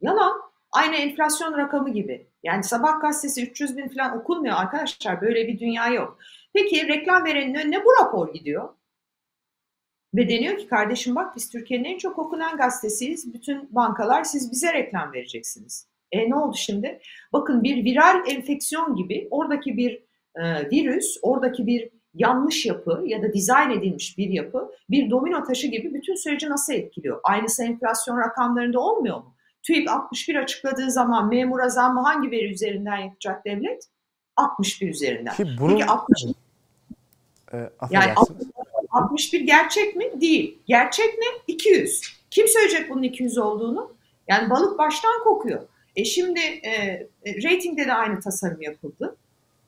Yalan. Aynı enflasyon rakamı gibi. Yani sabah gazetesi 300 bin falan okunmuyor arkadaşlar. Böyle bir dünya yok. Peki reklam verenin önüne bu rapor gidiyor. Ve deniyor ki kardeşim bak biz Türkiye'nin en çok okunan gazetesiyiz. Bütün bankalar siz bize reklam vereceksiniz. E ne oldu şimdi? Bakın bir viral enfeksiyon gibi oradaki bir e, virüs, oradaki bir yanlış yapı ya da dizayn edilmiş bir yapı bir domino taşı gibi bütün süreci nasıl etkiliyor? Aynısı enflasyon rakamlarında olmuyor mu? TÜİK 61 açıkladığı zaman memura zammı hangi veri üzerinden yapacak devlet? 61 üzerinden. Ki bunun... Peki 60... Ee, yani 61 gerçek mi? Değil. Gerçek mi? 200. Kim söyleyecek bunun 200 olduğunu? Yani balık baştan kokuyor. E şimdi e, e, ratingde de aynı tasarım yapıldı.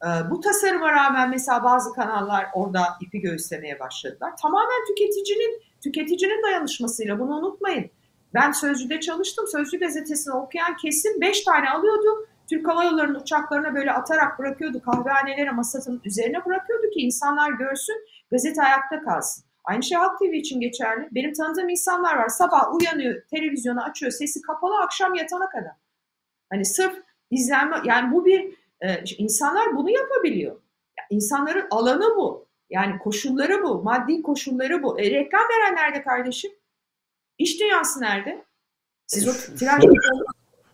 E, bu tasarıma rağmen mesela bazı kanallar orada ipi göğüslemeye başladılar. Tamamen tüketicinin tüketicinin dayanışmasıyla bunu unutmayın. Ben Sözcü'de çalıştım. Sözcü gazetesini okuyan kesim 5 tane alıyordu. Türk Hava Yolları'nın uçaklarına böyle atarak bırakıyordu. Kahvehanelere masasının üzerine bırakıyordu ki insanlar görsün, gazete ayakta kalsın. Aynı şey Halk TV için geçerli. Benim tanıdığım insanlar var. Sabah uyanıyor, televizyonu açıyor, sesi kapalı akşam yatana kadar. Hani sırf izlenme, yani bu bir, e, insanlar bunu yapabiliyor. Yani insanların alanı bu. Yani koşulları bu, maddi koşulları bu. E, reklam veren nerede kardeşim? İş dünyası nerede? Siz o tiraj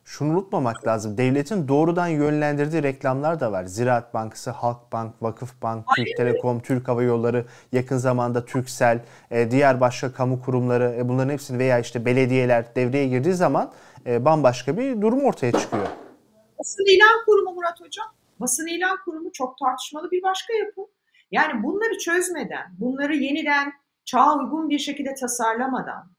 şunu unutmamak lazım. Devletin doğrudan yönlendirdiği reklamlar da var. Ziraat Bankası, Halkbank, Vakıfbank, Türk Telekom, Türk Hava Yolları, yakın zamanda Türksel, e, diğer başka kamu kurumları e, bunların hepsini veya işte belediyeler devreye girdiği zaman e, bambaşka bir durum ortaya çıkıyor. Basın ilan kurumu Murat Hocam. Basın ilan kurumu çok tartışmalı bir başka yapı. Yani bunları çözmeden, bunları yeniden çağa uygun bir şekilde tasarlamadan,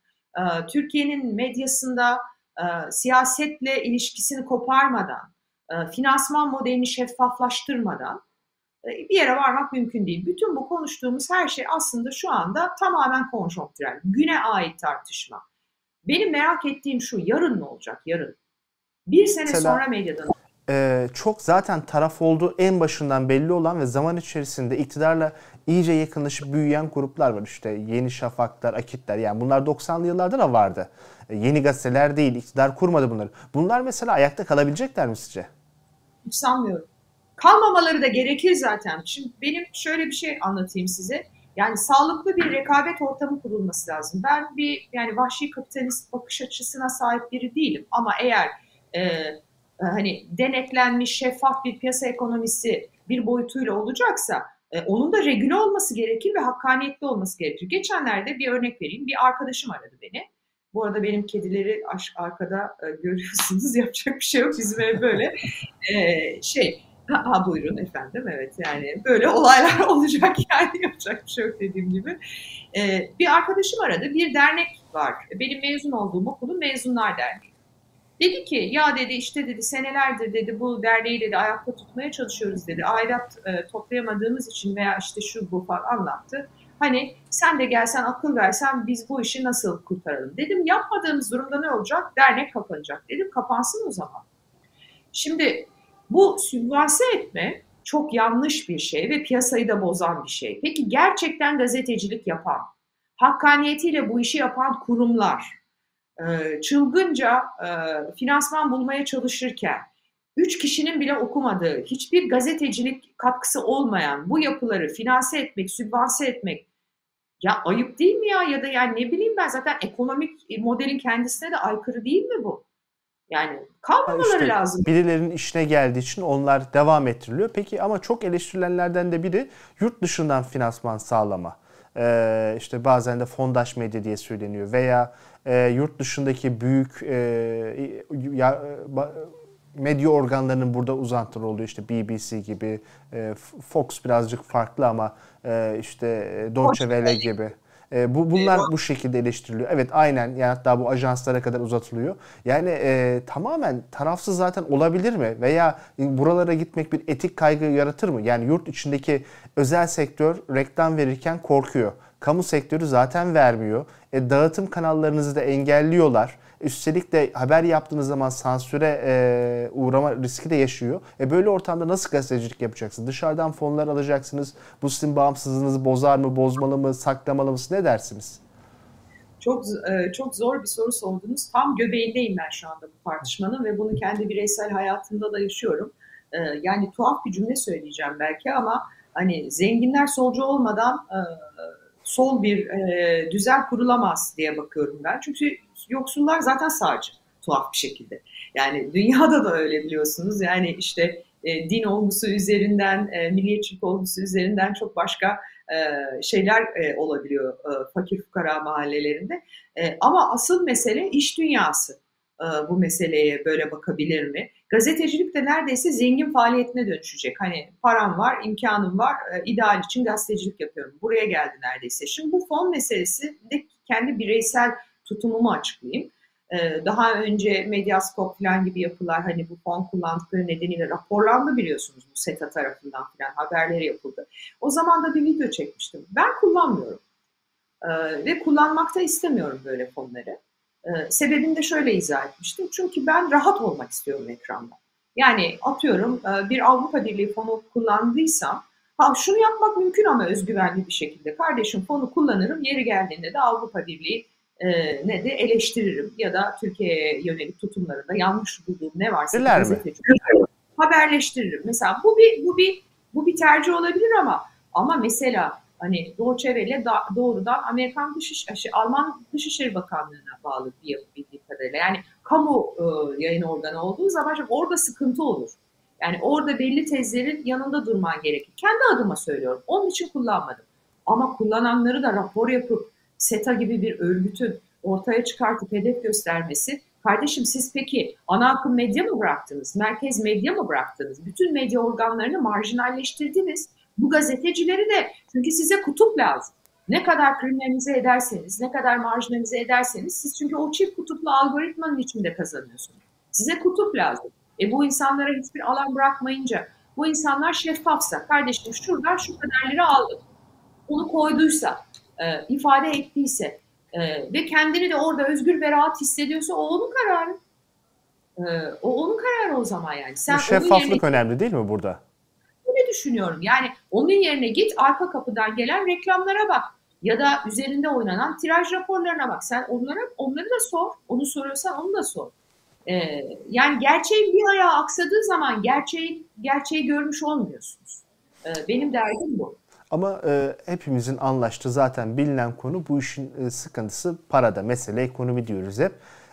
Türkiye'nin medyasında e, siyasetle ilişkisini koparmadan, e, finansman modelini şeffaflaştırmadan e, bir yere varmak mümkün değil. Bütün bu konuştuğumuz her şey aslında şu anda tamamen konjonktürel. Güne ait tartışma. Benim merak ettiğim şu, yarın ne olacak yarın? Bir sene Mesela, sonra medyadan e, çok zaten taraf olduğu en başından belli olan ve zaman içerisinde iktidarla iyice yakınlaşıp büyüyen gruplar var. İşte Yeni Şafaklar, Akitler yani bunlar 90'lı yıllarda da vardı. E, yeni gazeteler değil, iktidar kurmadı bunları. Bunlar mesela ayakta kalabilecekler mi sizce? Hiç sanmıyorum. Kalmamaları da gerekir zaten. Şimdi benim şöyle bir şey anlatayım size. Yani sağlıklı bir rekabet ortamı kurulması lazım. Ben bir yani vahşi kapitalist bakış açısına sahip biri değilim. Ama eğer e, hani denetlenmiş şeffaf bir piyasa ekonomisi bir boyutuyla olacaksa e, onun da regüle olması gerekir ve hakkaniyetli olması gerekir. Geçenlerde bir örnek vereyim. Bir arkadaşım aradı beni. Bu arada benim kedileri arkada e, görüyorsunuz. Yapacak bir şey yok. Bizim ev böyle. E, şey, ha buyurun efendim evet yani böyle olaylar olacak yani yapacak bir şey yok dediğim gibi. E, bir arkadaşım aradı. Bir dernek var. Benim mezun olduğum okulun Mezunlar Derneği. Dedi ki ya dedi işte dedi senelerdir dedi bu derneği dedi ayakta tutmaya çalışıyoruz dedi. Aidat e, toplayamadığımız için veya işte şu bu falan anlattı. Hani sen de gelsen akıl versen biz bu işi nasıl kurtaralım? Dedim yapmadığımız durumda ne olacak? Dernek kapanacak. Dedim kapansın o zaman. Şimdi bu sübvanse etme çok yanlış bir şey ve piyasayı da bozan bir şey. Peki gerçekten gazetecilik yapan, hakkaniyetiyle bu işi yapan kurumlar, çılgınca e, finansman bulmaya çalışırken, üç kişinin bile okumadığı, hiçbir gazetecilik katkısı olmayan bu yapıları finanse etmek, sübvanse etmek ya ayıp değil mi ya? Ya da yani ne bileyim ben zaten ekonomik modelin kendisine de aykırı değil mi bu? Yani kalmamaları işte lazım. Birilerinin işine geldiği için onlar devam ettiriliyor. Peki ama çok eleştirilenlerden de biri yurt dışından finansman sağlama. Ee, işte bazen de fondaş medya diye söyleniyor veya e, yurt dışındaki büyük e, ya, medya organlarının burada uzantılı oluyor. İşte BBC gibi, e, Fox birazcık farklı ama e, işte Deutsche Welle gibi. E, bu bunlar bu şekilde eleştiriliyor. Evet aynen yani hatta bu ajanslara kadar uzatılıyor. Yani e, tamamen tarafsız zaten olabilir mi? Veya buralara gitmek bir etik kaygı yaratır mı? Yani yurt içindeki özel sektör reklam verirken korkuyor. Kamu sektörü zaten vermiyor. E, dağıtım kanallarınızı da engelliyorlar. Üstelik de haber yaptığınız zaman sansüre e, uğrama riski de yaşıyor. E böyle ortamda nasıl gazetecilik yapacaksınız? Dışarıdan fonlar alacaksınız. Bu sizin bağımsızlığınızı bozar mı, bozmalı mı, saklamalı mı? Ne dersiniz? Çok e, çok zor bir soru sordunuz. Tam göbeğindeyim ben şu anda bu tartışmanın ve bunu kendi bireysel hayatımda da yaşıyorum. E, yani tuhaf bir cümle söyleyeceğim belki ama hani zenginler solcu olmadan e, sol bir e, düzen kurulamaz diye bakıyorum ben. Çünkü yoksullar zaten sağcı tuhaf bir şekilde. Yani dünyada da öyle biliyorsunuz. Yani işte e, din olgusu üzerinden, e, milliyetçilik olgusu üzerinden çok başka e, şeyler e, olabiliyor e, fakir fukara mahallelerinde. E, ama asıl mesele iş dünyası e, bu meseleye böyle bakabilir mi? Gazetecilik de neredeyse zengin faaliyetine dönüşecek. Hani param var, imkanım var, e, ideal için gazetecilik yapıyorum. Buraya geldi neredeyse. Şimdi bu fon meselesi de kendi bireysel tutumumu açıklayayım. Ee, daha önce Medyascope falan gibi yapılar hani bu fon kullandıkları nedeniyle raporlandı biliyorsunuz bu SETA tarafından falan haberleri yapıldı. O zaman da bir video çekmiştim. Ben kullanmıyorum. Ee, ve kullanmak da istemiyorum böyle fonları. Ee, sebebini de şöyle izah etmiştim. Çünkü ben rahat olmak istiyorum ekranda. Yani atıyorum e, bir Avrupa Birliği fonu kullandıysam ha şunu yapmak mümkün ama özgüvenli bir şekilde. Kardeşim fonu kullanırım yeri geldiğinde de Avrupa Birliği e, ne de eleştiririm ya da Türkiye'ye yönelik tutumlarında yanlış bulduğum ne varsa gazeteci haberleştiririm. Mesela bu bir bu bir bu bir tercih olabilir ama ama mesela hani Deutsche Welle doğrudan Amerikan Dışişleri, Alman Dışişleri Bakanlığı'na bağlı bir yapı bildiği kadarıyla. Yani kamu e, yayın organı olduğu zaman orada sıkıntı olur. Yani orada belli tezlerin yanında durman gerekir. Kendi adıma söylüyorum. Onun için kullanmadım. Ama kullananları da rapor yapıp SETA gibi bir örgütün ortaya çıkartıp hedef göstermesi Kardeşim siz peki ana akım medya mı bıraktınız? Merkez medya mı bıraktınız? Bütün medya organlarını marjinalleştirdiniz. Bu gazetecileri de çünkü size kutup lazım. Ne kadar kriminalize ederseniz, ne kadar marjinalize ederseniz siz çünkü o çift kutuplu algoritmanın içinde kazanıyorsunuz. Size kutup lazım. E bu insanlara hiçbir alan bırakmayınca bu insanlar şeffafsa, kardeşim şuradan şu kadarları aldım. Onu koyduysa, e, ifade ettiyse e, ve kendini de orada özgür ve rahat hissediyorsa o onun kararı. E, o onun kararı o zaman yani. Sen şeffaflık yerine... önemli değil mi burada? Düşünüyorum. Yani onun yerine git arka kapıdan gelen reklamlara bak ya da üzerinde oynanan tiraj raporlarına bak. Sen onlara onları da sor. Onu soruyorsan onu da sor. Ee, yani gerçeğin bir ayağı aksadığı zaman gerçeği gerçeği görmüş olmuyorsunuz. Ee, benim derdim bu. Ama e, hepimizin anlaştığı zaten bilinen konu bu işin e, sıkıntısı parada. Mesele ekonomi diyoruz hep.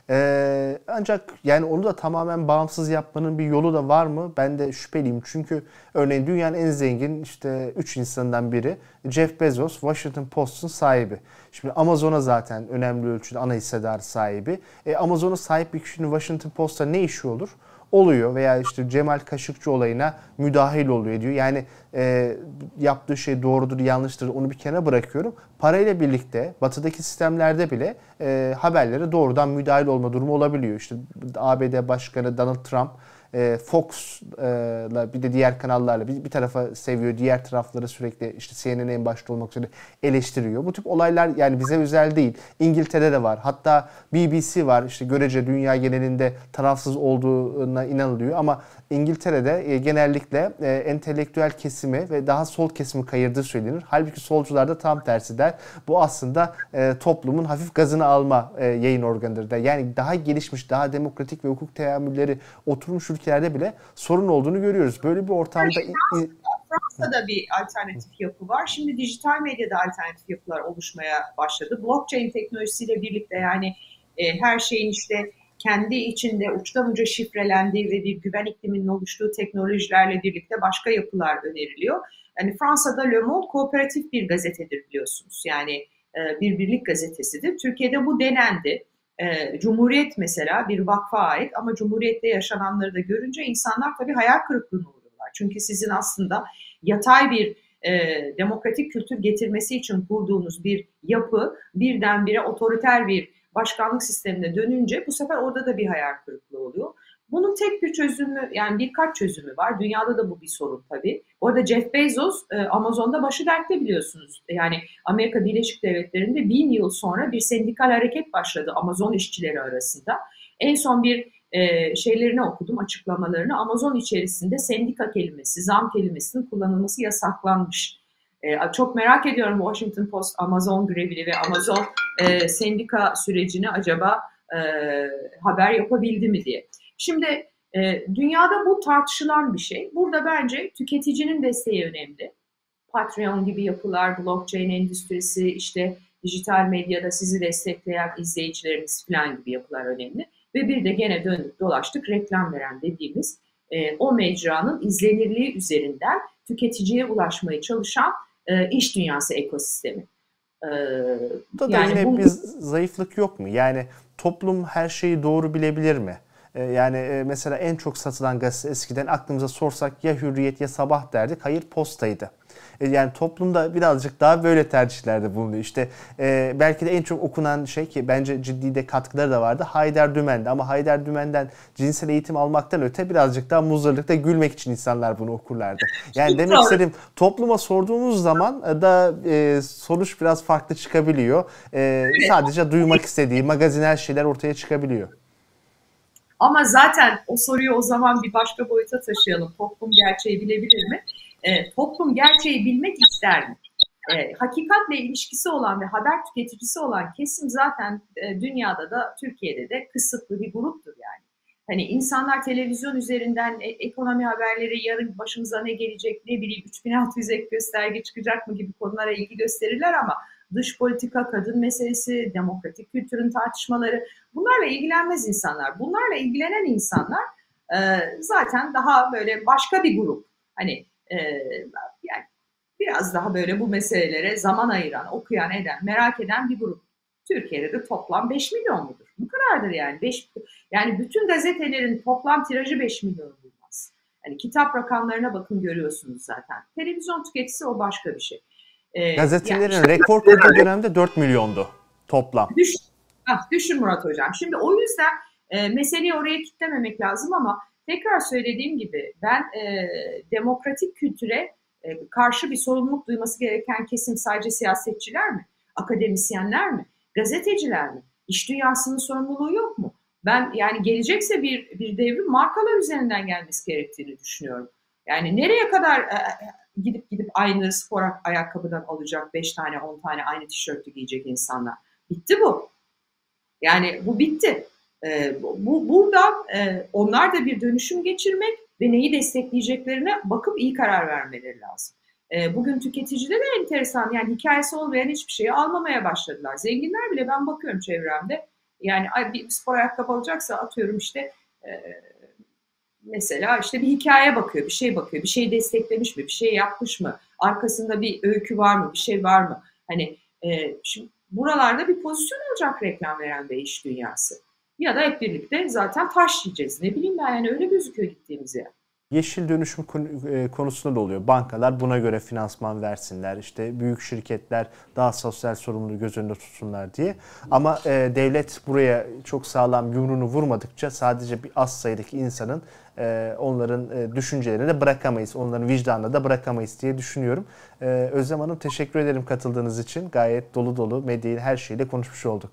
Ee, ancak yani onu da tamamen bağımsız yapmanın bir yolu da var mı? Ben de şüpheliyim. Çünkü örneğin dünyanın en zengin işte 3 insanından biri Jeff Bezos, Washington Post'un sahibi. Şimdi Amazon'a zaten önemli ölçüde ana hissedar sahibi. E, Amazon'a sahip bir kişinin Washington Post'ta ne işi olur? Oluyor veya işte Cemal Kaşıkçı olayına müdahil oluyor diyor. Yani e, yaptığı şey doğrudur yanlıştır onu bir kenara bırakıyorum. Parayla birlikte batıdaki sistemlerde bile e, haberlere doğrudan müdahil olma durumu olabiliyor. İşte ABD Başkanı Donald Trump e, Fox'la bir de diğer kanallarla bir, bir tarafa seviyor, diğer tarafları sürekli işte CNN en başta olmak üzere eleştiriyor. Bu tip olaylar yani bize özel değil. İngiltere'de de var. Hatta BBC var. İşte görece dünya genelinde tarafsız olduğuna inanılıyor ama İngiltere'de e, genellikle e, entelektüel kesimi ve daha sol kesimi kayırdığı söylenir. Halbuki solcular da tam tersi der. Bu aslında e, toplumun hafif gazını alma yayın organıdır der. Yani daha gelişmiş, daha demokratik ve hukuk teamülleri oturmuş ülkelerde bile sorun olduğunu görüyoruz. Böyle bir ortamda... Fransa'da bir alternatif yapı var. Şimdi dijital medyada alternatif yapılar oluşmaya başladı. Blockchain teknolojisiyle birlikte yani e, her şeyin işte kendi içinde uçtan uca şifrelendiği ve bir güven ikliminin oluştuğu teknolojilerle birlikte başka yapılar öneriliyor. Yani Fransa'da Le Monde kooperatif bir gazetedir biliyorsunuz. Yani e, bir birlik gazetesidir. Türkiye'de bu denendi. E, Cumhuriyet mesela bir vakfa ait ama Cumhuriyet'te yaşananları da görünce insanlar tabii hayal kırıklığına uğruyorlar. Çünkü sizin aslında yatay bir e, demokratik kültür getirmesi için kurduğunuz bir yapı birdenbire otoriter bir başkanlık sistemine dönünce bu sefer orada da bir hayal kırıklığı oluyor. Bunun tek bir çözümü yani birkaç çözümü var. Dünyada da bu bir sorun tabii. Orada Jeff Bezos e, Amazon'da başı dertte biliyorsunuz. Yani Amerika Birleşik Devletleri'nde bin yıl sonra bir sendikal hareket başladı Amazon işçileri arasında. En son bir e, şeylerini okudum açıklamalarını. Amazon içerisinde sendika kelimesi, zam kelimesinin kullanılması yasaklanmış. E, çok merak ediyorum Washington Post Amazon grevini ve Amazon e, sendika sürecini acaba e, haber yapabildi mi diye. Şimdi e, dünyada bu tartışılan bir şey. Burada bence tüketicinin desteği önemli. Patreon gibi yapılar, blockchain endüstrisi, işte dijital medyada sizi destekleyen izleyicilerimiz falan gibi yapılar önemli. Ve bir de gene döndük dolaştık reklam veren dediğimiz e, o mecranın izlenirliği üzerinden tüketiciye ulaşmaya çalışan e, iş dünyası ekosistemi. E, Burada yani da yine bu... bir zayıflık yok mu? Yani toplum her şeyi doğru bilebilir mi? E, yani e, mesela en çok satılan gazete eskiden aklımıza sorsak ya Hürriyet ya Sabah derdik. Hayır Posta'ydı. E, yani toplumda birazcık daha böyle tercihlerde bulunuyor. İşte e, belki de en çok okunan şey ki bence ciddi de katkıları da vardı. Hayder Dümen'di ama Hayder Dümen'den cinsel eğitim almaktan öte birazcık daha muzdarlıkta gülmek için insanlar bunu okurlardı. Yani demek istediğim topluma sorduğumuz zaman da e, sonuç biraz farklı çıkabiliyor. E, sadece duymak istediği magazinel şeyler ortaya çıkabiliyor. Ama zaten o soruyu o zaman bir başka boyuta taşıyalım. Toplum gerçeği bilebilir mi? E, toplum gerçeği bilmek ister mi? E, hakikatle ilişkisi olan ve haber tüketicisi olan kesim zaten e, dünyada da Türkiye'de de kısıtlı bir gruptur yani. Hani insanlar televizyon üzerinden e, ekonomi haberleri yarın başımıza ne gelecek ne bileyim 3600 ek gösterge çıkacak mı gibi konulara ilgi gösterirler ama dış politika, kadın meselesi, demokratik kültürün tartışmaları bunlarla ilgilenmez insanlar. Bunlarla ilgilenen insanlar e, zaten daha böyle başka bir grup. Hani e, yani biraz daha böyle bu meselelere zaman ayıran, okuyan, eden, merak eden bir grup. Türkiye'de de toplam 5 milyon mudur? Bu kadardır yani. 5, yani bütün gazetelerin toplam tirajı 5 milyon bulmaz. Yani kitap rakamlarına bakın görüyorsunuz zaten. Televizyon tüketisi o başka bir şey. Ee, Gazetelerin yani, rekor kırdığı dönemde 4 milyondu toplam. Düşün, ah, düşün Murat Hocam. Şimdi o yüzden e, meseleyi oraya kitlememek lazım ama tekrar söylediğim gibi ben e, demokratik kültüre e, karşı bir sorumluluk duyması gereken kesim sadece siyasetçiler mi? Akademisyenler mi? Gazeteciler mi? İş dünyasının sorumluluğu yok mu? Ben yani gelecekse bir, bir devrim markalar üzerinden gelmesi gerektiğini düşünüyorum. Yani nereye kadar e, e gidip gidip aynı spor ayakkabıdan alacak 5 tane 10 tane aynı tişörtü giyecek insanlar. Bitti bu. Yani bu bitti. E, bu burada e, onlar da bir dönüşüm geçirmek ve neyi destekleyeceklerine bakıp iyi karar vermeleri lazım. E, bugün tüketicide de enteresan yani hikayesi olmayan hiçbir şeyi almamaya başladılar. Zenginler bile ben bakıyorum çevremde yani bir spor ayakkabı alacaksa atıyorum işte e, mesela işte bir hikaye bakıyor, bir şey bakıyor, bir şey desteklemiş mi, bir şey yapmış mı, arkasında bir öykü var mı, bir şey var mı? Hani e, şimdi buralarda bir pozisyon olacak reklam veren bir iş dünyası. Ya da hep birlikte zaten taş yiyeceğiz. Ne bileyim ben yani öyle gözüküyor gittiğimiz yer. Yeşil dönüşüm e, konusunda da oluyor. Bankalar buna göre finansman versinler. İşte büyük şirketler daha sosyal sorumluluğu göz önünde tutsunlar diye. Ama e, devlet buraya çok sağlam yumruğunu vurmadıkça sadece bir az sayıdaki insanın e, onların e, düşüncelerini de bırakamayız. Onların vicdanına da bırakamayız diye düşünüyorum. E, Özlem Hanım teşekkür ederim katıldığınız için. Gayet dolu dolu medyayı her şeyle konuşmuş olduk.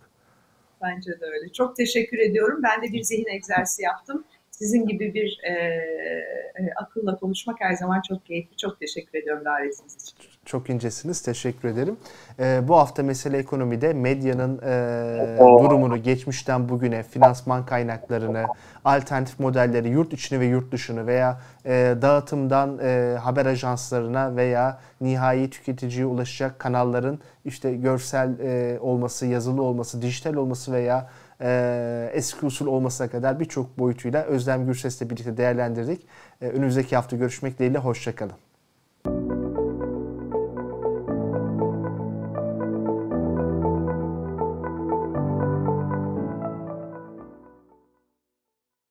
Bence de öyle. Çok teşekkür ediyorum. Ben de bir zihin egzersizi yaptım. Sizin gibi bir e, e, akılla konuşmak her zaman çok keyifli. Çok teşekkür ediyorum davetiniz için. Çok incesiniz. Teşekkür ederim. E, bu hafta Mesele Ekonomi'de medyanın e, durumunu geçmişten bugüne, finansman kaynaklarını, alternatif modelleri yurt içini ve yurt dışını veya e, dağıtımdan e, haber ajanslarına veya nihai tüketiciye ulaşacak kanalların işte görsel e, olması, yazılı olması, dijital olması veya e, eski usul olmasına kadar birçok boyutuyla Özlem Gürses'le birlikte değerlendirdik. E, önümüzdeki hafta görüşmek dileğiyle, hoşçakalın.